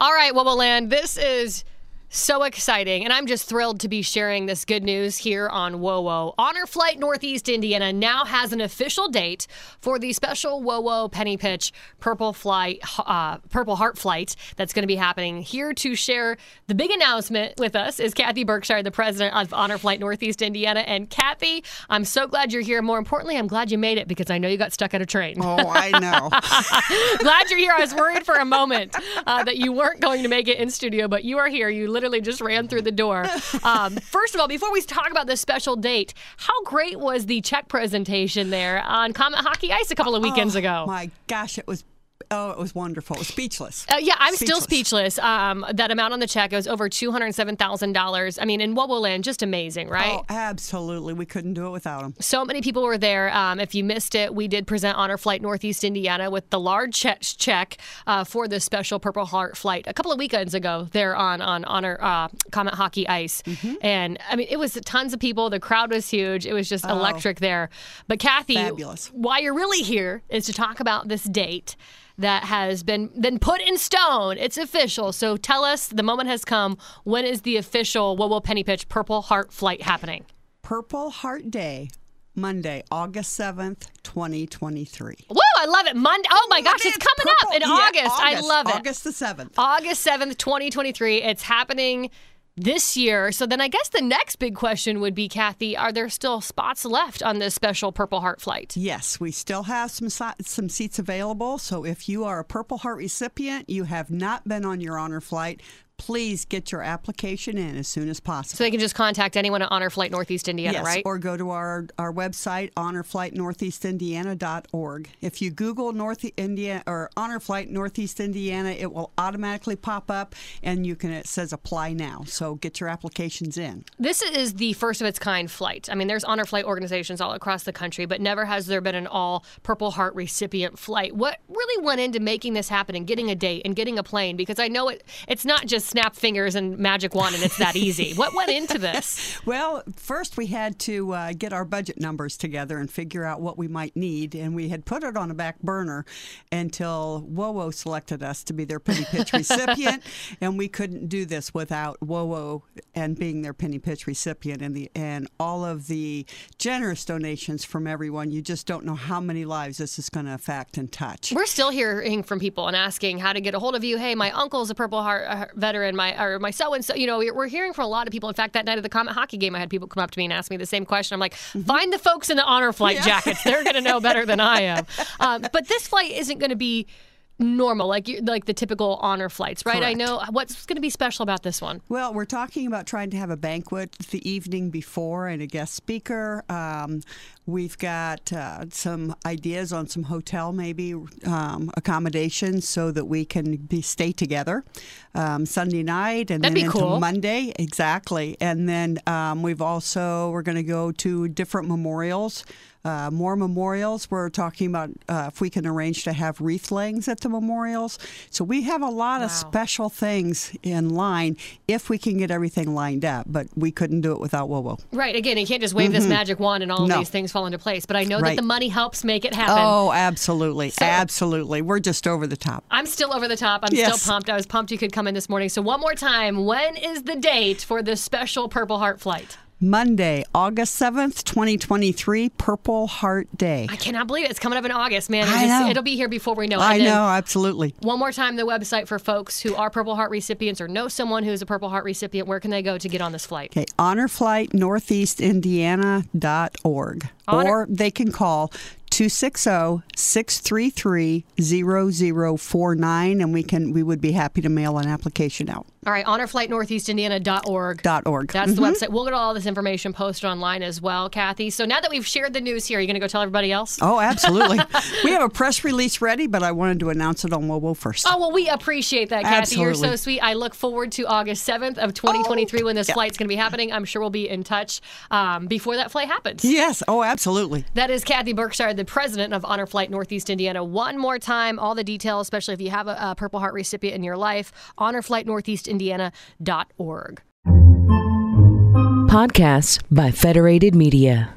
All right, Wubble Land, this is so exciting, and I'm just thrilled to be sharing this good news here on WOWO. Honor Flight Northeast Indiana now has an official date for the special WOWO Penny Pitch Purple Flight, uh, Purple Heart Flight that's going to be happening. Here to share the big announcement with us is Kathy Berkshire, the president of Honor Flight Northeast Indiana. And Kathy, I'm so glad you're here. More importantly, I'm glad you made it because I know you got stuck at a train. Oh, I know. glad you're here. I was worried for a moment uh, that you weren't going to make it in studio, but you are here. You literally just ran through the door. Um, first of all, before we talk about this special date, how great was the check presentation there on Komet Hockey Ice a couple of weekends oh, ago? My gosh, it was Oh, it was wonderful. It was speechless. Uh, yeah, I'm speechless. still speechless. Um, that amount on the check, it was over $207,000. I mean, in what will just amazing, right? Oh, absolutely. We couldn't do it without them. So many people were there. Um, if you missed it, we did present Honor Flight Northeast Indiana with the large check, check uh, for the special Purple Heart flight a couple of weekends ago there on, on Honor uh, Komet Hockey Ice. Mm-hmm. And I mean, it was tons of people. The crowd was huge. It was just oh, electric there. But Kathy, fabulous. why you're really here is to talk about this date that has been been put in stone. It's official. So tell us, the moment has come. When is the official WOWO Penny Pitch Purple Heart flight happening? Purple Heart Day, Monday, August 7th, 2023. Woo, I love it. Monday. Oh my gosh, it's coming Purple, up in yeah, August. August. I love it. August the 7th. August 7th, 2023. It's happening this year. So then I guess the next big question would be, Kathy, are there still spots left on this special Purple Heart flight? Yes, we still have some some seats available. So if you are a Purple Heart recipient, you have not been on your honor flight, please get your application in as soon as possible. So they can just contact anyone at Honor Flight Northeast Indiana, yes, right? Or go to our, our website, honorflightnortheastindiana.org. If you Google North India or Honor Flight Northeast Indiana, it will automatically pop up and you can it says apply now. So get your applications in. This is the first of its kind flight. I mean, there's Honor Flight organizations all across the country, but never has there been an all Purple Heart recipient flight. What really went into making this happen and getting a date and getting a plane? Because I know it it's not just snap fingers and magic wand and it's that easy. what went into this? Well, first we had to uh, get our budget numbers together and figure out what we might need, and we had put it on a back burner until WOWO selected us to be their penny pitch recipient, and we couldn't do this without WOWO and being their penny pitch recipient and the and all of the generous donations from everyone. You just don't know how many lives this is going to affect and touch. We're still hearing from people and asking how to get a hold of you. Hey, my uncle's a Purple Heart veteran my or my so and so. You know, we're hearing from a lot of people. In fact, that night of the Komet hockey game, I had people come up to me and ask me the same question. I'm like, mm-hmm. find the folks in the honor flight yeah. jackets. They're going to know better than I am. Um, but this flight isn't going to be normal, like like the typical honor flights, right? Correct. I know what's going to be special about this one. Well, we're talking about trying to have a banquet the evening before and a guest speaker. Um, we've got uh, some ideas on some hotel maybe um, accommodations so that we can be stay together um, Sunday night and That'd then into cool. Monday exactly. And then um, we've also we're going to go to different memorials uh, more memorials. We're talking about uh, if we can arrange to have wreath layings at the memorials. So we have a lot wow. of special things in line if we can get everything lined up. But we couldn't do it without WOWO. Right. Again, you can't just wave mm-hmm. this magic wand and all no. these things fall into place. But I know right. that the money helps make it happen. Oh, absolutely, so, absolutely. We're just over the top. I'm still over the top. I'm yes. still pumped. I was pumped you could come in this morning. So one more time, when is the date for this special Purple Heart flight? Monday, August 7th, 2023, Purple Heart Day. I cannot believe it. It's coming up in August, man. I know. It'll be here before we know it. I know, absolutely. One more time, the website for folks who are Purple Heart recipients or know someone who's a Purple Heart recipient. Where can they go to get on this flight? Okay, honorflightnortheastindiana.org. Honor- or they can call 260 633 0049 and we can we would be happy to mail an application out. All right, honorflightnortheastindiana.org. .org. That's mm-hmm. the website. We'll get all this information posted online as well, Kathy. So now that we've shared the news here, are you going to go tell everybody else? Oh, absolutely. we have a press release ready, but I wanted to announce it on WOWO first. Oh, well, we appreciate that, Kathy. Absolutely. You're so sweet. I look forward to August 7th of 2023 oh, when this yeah. flight's going to be happening. I'm sure we'll be in touch um, before that flight happens. Yes. Oh, absolutely. That is Kathy Berkshire, the president of Honor Flight Northeast Indiana. One more time, all the details, especially if you have a, a Purple Heart recipient in your life, honorflightnortheastindiana.org. Podcasts by Federated Media.